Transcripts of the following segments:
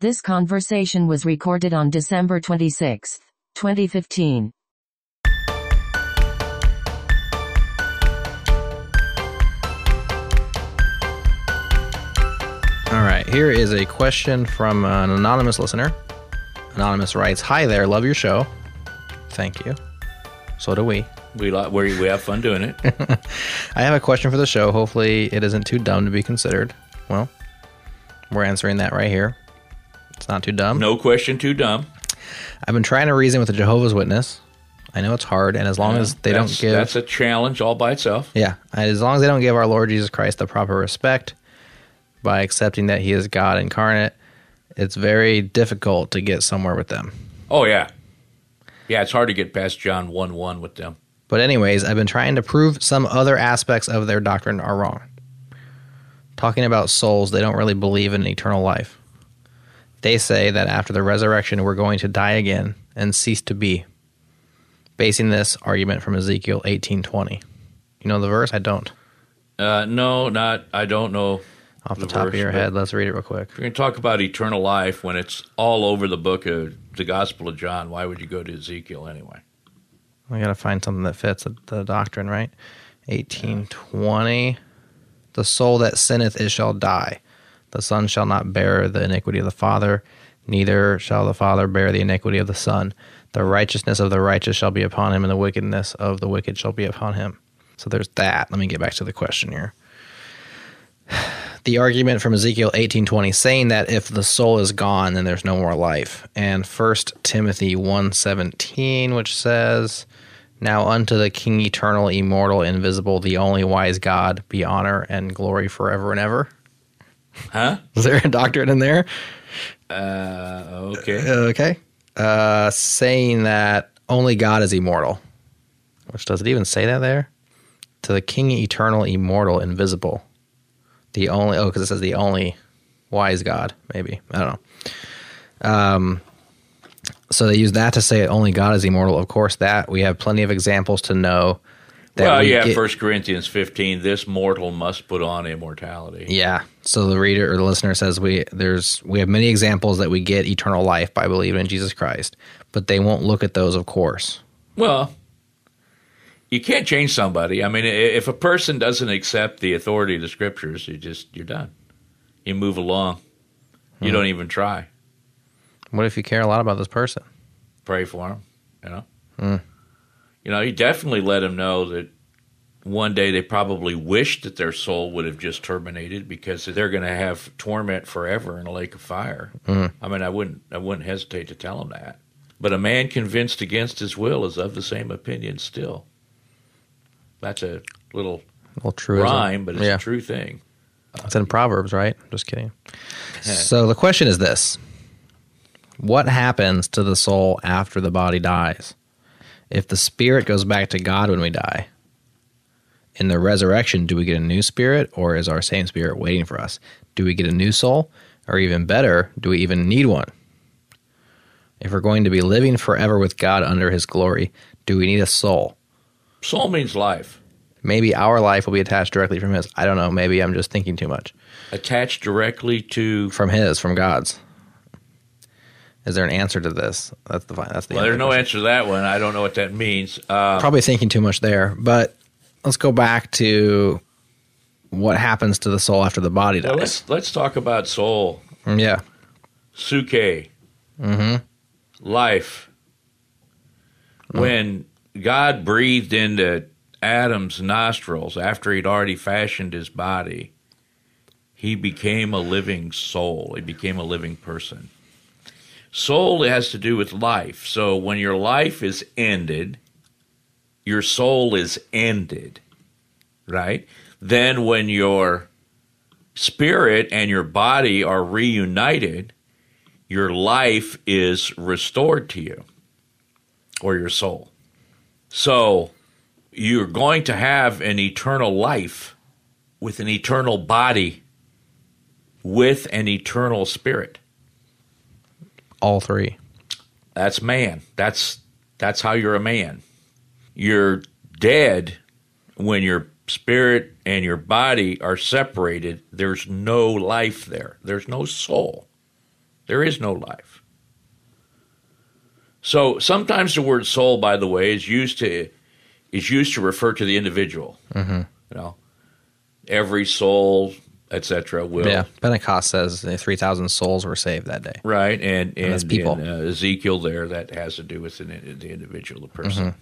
This conversation was recorded on December 26, 2015. All right, here is a question from an anonymous listener. Anonymous writes, "Hi there, love your show. Thank you. So do we. We like we we have fun doing it. I have a question for the show. Hopefully, it isn't too dumb to be considered. Well, we're answering that right here. It's not too dumb. No question too dumb. I've been trying to reason with a Jehovah's Witness. I know it's hard, and as long as they don't give that's a challenge all by itself. Yeah, as long as they don't give our Lord Jesus Christ the proper respect by accepting that He is God incarnate, it's very difficult to get somewhere with them. Oh yeah, yeah. It's hard to get past John one one with them. But, anyways, I've been trying to prove some other aspects of their doctrine are wrong. Talking about souls, they don't really believe in eternal life. They say that after the resurrection, we're going to die again and cease to be. Basing this argument from Ezekiel 18:20. You know the verse? I don't. Uh, no, not. I don't know. Off the, top of your head, let's read it real quick. If you're going to talk about eternal life when it's all over the book of the Gospel of John, why would you go to Ezekiel anyway? We got to find something that fits the, the doctrine, right? 1820. The soul that sinneth, it shall die. The son shall not bear the iniquity of the father, neither shall the father bear the iniquity of the son. The righteousness of the righteous shall be upon him, and the wickedness of the wicked shall be upon him. So there's that. Let me get back to the question here. The argument from Ezekiel 18:20 saying that if the soul is gone then there's no more life. And 1 Timothy 1:17 which says now unto the King eternal, immortal, invisible, the only wise God, be honor and glory forever and ever. Huh? Is there a doctrine in there? Uh, okay. Okay. Uh, saying that only God is immortal. Which does it even say that there? To the King eternal, immortal, invisible. The only oh, because it says the only wise God, maybe. I don't know. Um so they use that to say only God is immortal. Of course, that we have plenty of examples to know that well, we yeah. First Corinthians fifteen. This mortal must put on immortality. Yeah. So the reader or the listener says we there's we have many examples that we get eternal life by believing in Jesus Christ, but they won't look at those, of course. Well, you can't change somebody. I mean, if a person doesn't accept the authority of the scriptures, you just you're done. You move along. You hmm. don't even try. What if you care a lot about this person? Pray for him. You know. Hmm. You know, you definitely let him know that one day they probably wish that their soul would have just terminated because they're going to have torment forever in a lake of fire. Mm-hmm. I mean, I wouldn't I wouldn't hesitate to tell them that. But a man convinced against his will is of the same opinion still. That's a little Well, true. rhyme, but it's yeah. a true thing. It's in Proverbs, right? Just kidding. so the question is this: What happens to the soul after the body dies? If the spirit goes back to God when we die, in the resurrection, do we get a new spirit, or is our same spirit waiting for us? Do we get a new soul, or even better, do we even need one? If we're going to be living forever with God under His glory, do we need a soul? Soul means life, Maybe our life will be attached directly from His. I don't know. Maybe I'm just thinking too much. attached directly to. from his, from God's. Is there an answer to this? That's the that's the Well, there's no question. answer to that one. I don't know what that means. Uh, Probably thinking too much there, but let's go back to what happens to the soul after the body well, dies. let's let's talk about soul. Mm, yeah, Suke. Mm-hmm. Life. When God breathed into Adam's nostrils after he'd already fashioned his body, he became a living soul. He became a living person. Soul has to do with life. So when your life is ended, your soul is ended, right? Then when your spirit and your body are reunited, your life is restored to you or your soul. So you're going to have an eternal life with an eternal body with an eternal spirit. all three. That's man. That's that's how you're a man. You're dead when your spirit and your body are separated. There's no life there. There's no soul. There is no life. So sometimes the word soul, by the way, is used to is used to refer to the individual. Mm-hmm. You know, every soul, etc. Will Yeah. Pentecost says uh, 3,000 souls were saved that day. right, and and, that's people. uh, Ezekiel there that has to do with the, the individual, the person,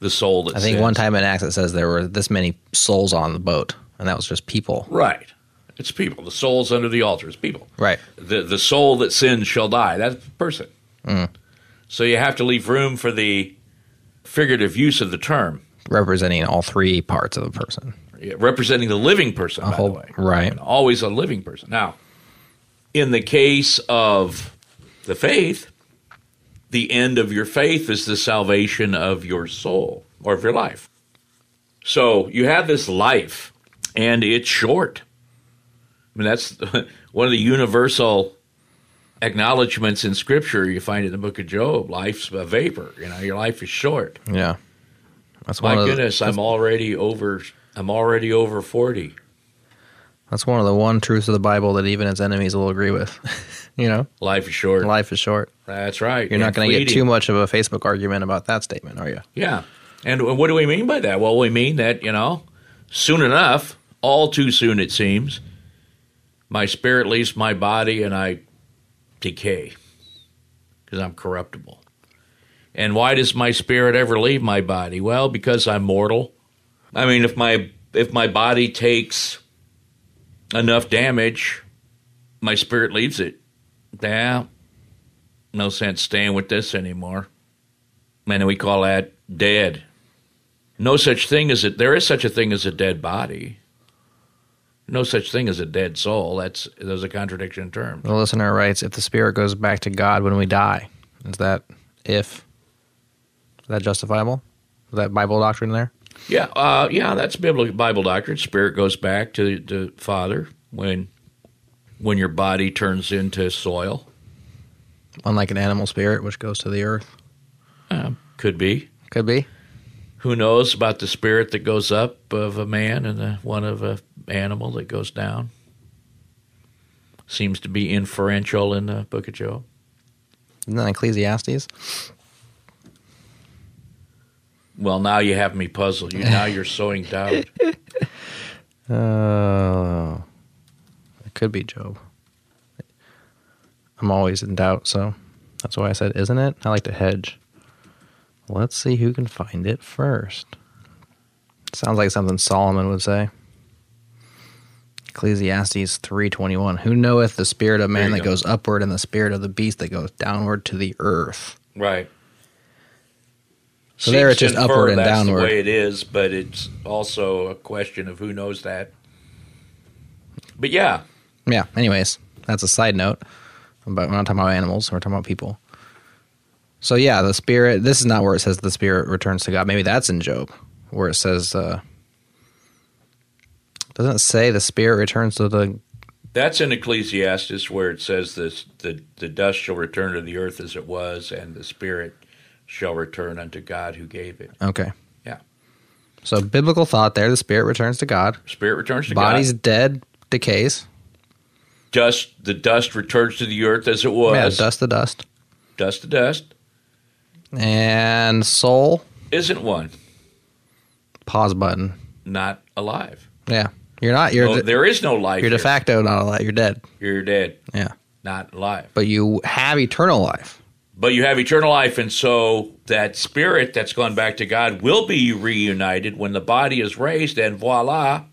the soul. That. I think sins. one time in Acts it says there were this many souls on the boat, and that was just people. right. It's people. The souls under the altar is people. Right. the the soul that sins shall die. That's a person. Mm. So you have to leave room for the figurative use of the term, Representing all three parts of the person. Yeah, representing the living person. by whole- the way, right. And always a living person. Now, in the case of the faith, the end of your faith is the salvation of your soul or of your life. So you have this life, and it's short. I mean, that's one of the universal acknowledgments in Scripture you find in the book of Job. Life's a vapor. You know, your life is short. Yeah. That's My of the, goodness, I'm already over. I'm already over forty. That's one of the one truths of the Bible that even its enemies will agree with. you know, Life is short. life is short. That's right. You're not going to get too much of a Facebook argument about that statement, are you? Yeah. And what do we mean by that? Well, we mean that, you know, soon enough, all too soon it seems, my spirit leaves my body and I decay because I'm corruptible. And why does my spirit ever leave my body? Well, because I'm mortal. I mean, if my if my body takes enough damage, my spirit leaves it. Yeah, no sense staying with this anymore. And we call that dead. No such thing as it. There is such a thing as a dead body. No such thing as a dead soul. That's there's a contradiction in terms. The listener writes, if the spirit goes back to God when we die, is that if? Is that justifiable? Is that Bible doctrine there? Yeah, uh, yeah, that's biblical Bible doctrine. Spirit goes back to the Father when when your body turns into soil. Unlike an animal spirit, which goes to the earth. Uh, could be. Could be. Who knows about the spirit that goes up of a man and the one of a animal that goes down? Seems to be inferential in the Book of Job. Isn't that Ecclesiastes? Well, now you have me puzzled. You now you're sowing doubt. Oh, it could be Job. I'm always in doubt, so that's why I said, isn't it? I like to hedge. Let's see who can find it first. Sounds like something Solomon would say. Ecclesiastes 3:21. Who knoweth the spirit of man that go. goes upward and the spirit of the beast that goes downward to the earth? Right. So there it's just upward and that's downward. the way it is, but it's also a question of who knows that. But yeah, Yeah. Anyways, that's a side note. But we're not talking about animals. We're talking about people. So yeah, the spirit. This is not where it says the spirit returns to God. Maybe that's in Job, where it says. Uh, doesn't it say the spirit returns to the? that's in Ecclesiastes where it says this: the the dust shall return to the earth as it was, and the spirit shall return unto God who gave it. Okay. Yeah, So biblical thought there. The spirit returns to God. spirit returns to Body's God. Body's dead, decays. Dust the dust returns to the earth as it was. Yeah, dust to dust. dust to dust. And soul. Isn't one Pause button. not alive? Yeah, you're not. You're No, de, there is no life. you're de here. facto not alive. You're dead. You're dead, Yeah, not alive. but you have eternal life. But you have eternal life, and so that spirit that's gone back to God will be reunited when the body is raised, and voila,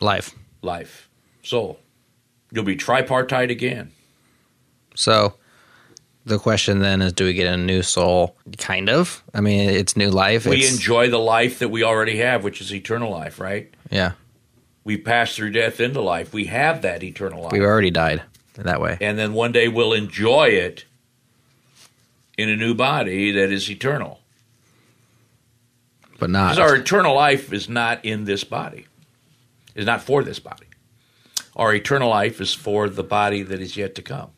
Life. life, soul. You'll be tripartite again. So the question then is do we get a new soul? Kind of. I mean, it's new life. We It's- enjoy the life that we already have, which is eternal life, right? Yeah. We pass through death into life. We have that eternal life. We've already died that way. and then one day we'll enjoy it in a new body that is eternal. But not. Because our eternal life is not in this body, is not for this body. Our eternal life is for the body that is yet to come.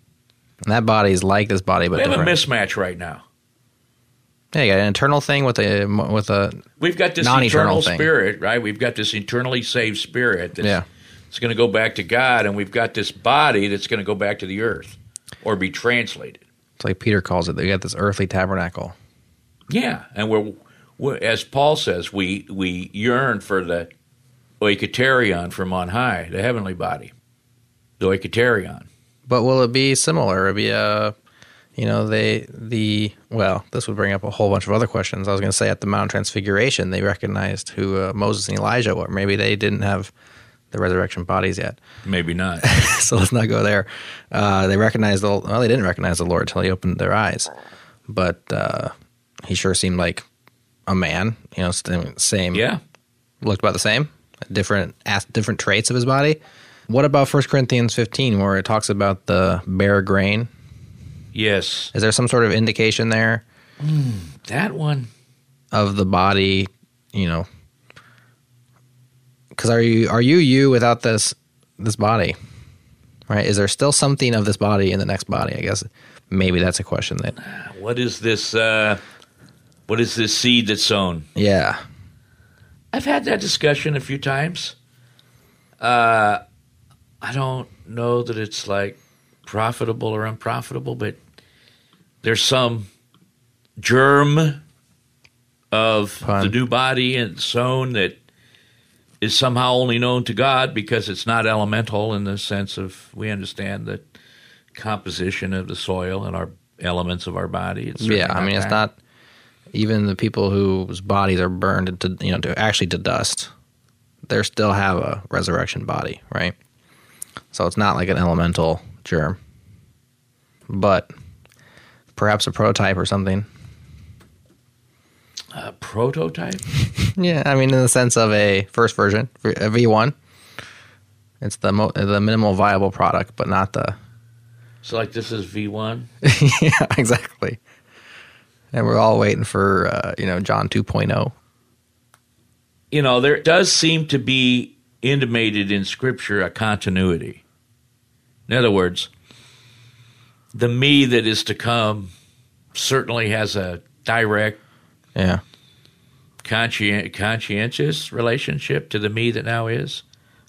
And that body is like this body, but We have a mismatch right now. yeah, you got an internal thing with a with a We've got this eternal thing. spirit, right? We've got this eternally saved spirit that's Yeah. it's going to go back to God, and we've got this body that's going to go back to the earth. or be translated. It's like Peter calls it. They got this earthly tabernacle. Yeah, and we're, we're as Paul says, we we yearn for the oiketerion from on high, the heavenly body, the oiketerion. But will it be similar? It'll be a, you know, they the well, this would bring up a whole bunch of other questions. I was going to say at the Mount Transfiguration, they recognized who uh, Moses and Elijah were. Maybe they didn't have the resurrection bodies yet. Maybe not. so let's not go there. Uh, they recognized the well, they didn't recognize the Lord until he opened their eyes, but uh, he sure seemed like a man. You know, same. yeah, looked about the same. Different different traits of his body. What about 1 Corinthians 15, where it talks about the bare grain? yes, Is there some sort of indication there that one. of the body? You know, because are you are you you without this this body? Right? Is there still something of this body in the next body? I guess maybe that's a question that. What is this? Uh, what is this seed that's sown? Yeah. I've had that discussion a few times. Uh, I don't know that it's like profitable or unprofitable, but there's some germ of Pun. the new body and sown that is somehow only known to God because it's not elemental in the sense of we understand the composition of the soil and our elements of our body. It's Yeah. I mean, it's not even the people whose bodies are burned into you know to actually to dust. They still have a resurrection body, right? So it's not like an elemental germ, but perhaps a prototype or something. A prototype. Yeah, I mean, in the sense of a first version, a V one. It's the mo- the minimal viable product, but not the So, like, this is V1. yeah exactly. And we're all waiting for uh, you know John oh. 2.0. you know, there does seem to be intimated in Scripture a continuity. In other words, the me that is to come certainly has a direct, Yeah, conscien- conscientious relationship to the me that now is.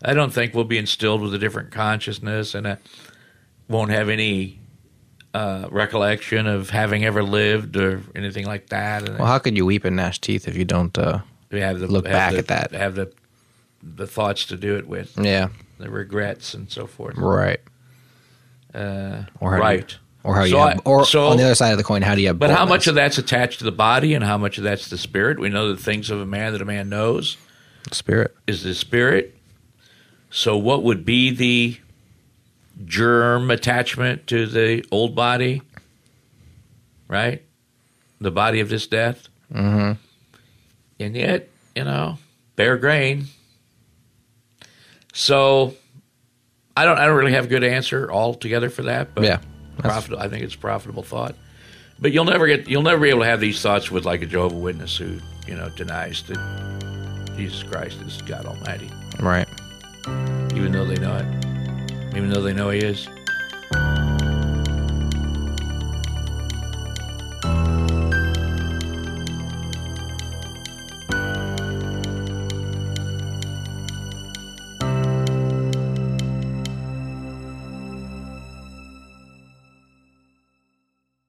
I don't think we'll be instilled with a different consciousness and uh won't have any uh, recollection of having ever lived or anything like that. And Well, how could you weep and gnash teeth if you don't? Uh, have the look have back the- at that. Have the the thoughts to do it with. yeah, the regrets and so forth. right. Uh, Or how do you- right. Or how you So have, I- or so- on the other side of the coin, how do you have? But how much of that's attached to the body and how much of that's the spirit? We know the things of a man that a man knows spirit? is the spirit. So what would be the germ attachment to the old body? Right? The body of this death? Mm-hmm. and yet, you know, bare grain. So, I don't, I don't really have a good answer altogether for that. But Yeah, profitable. I think it's a profitable thought. But you'll never get, you'll never be able to have these thoughts with like a Jehovah Witness who, you know, denies that Jesus Christ is God Almighty, Right. even though they know it, even though they know He is.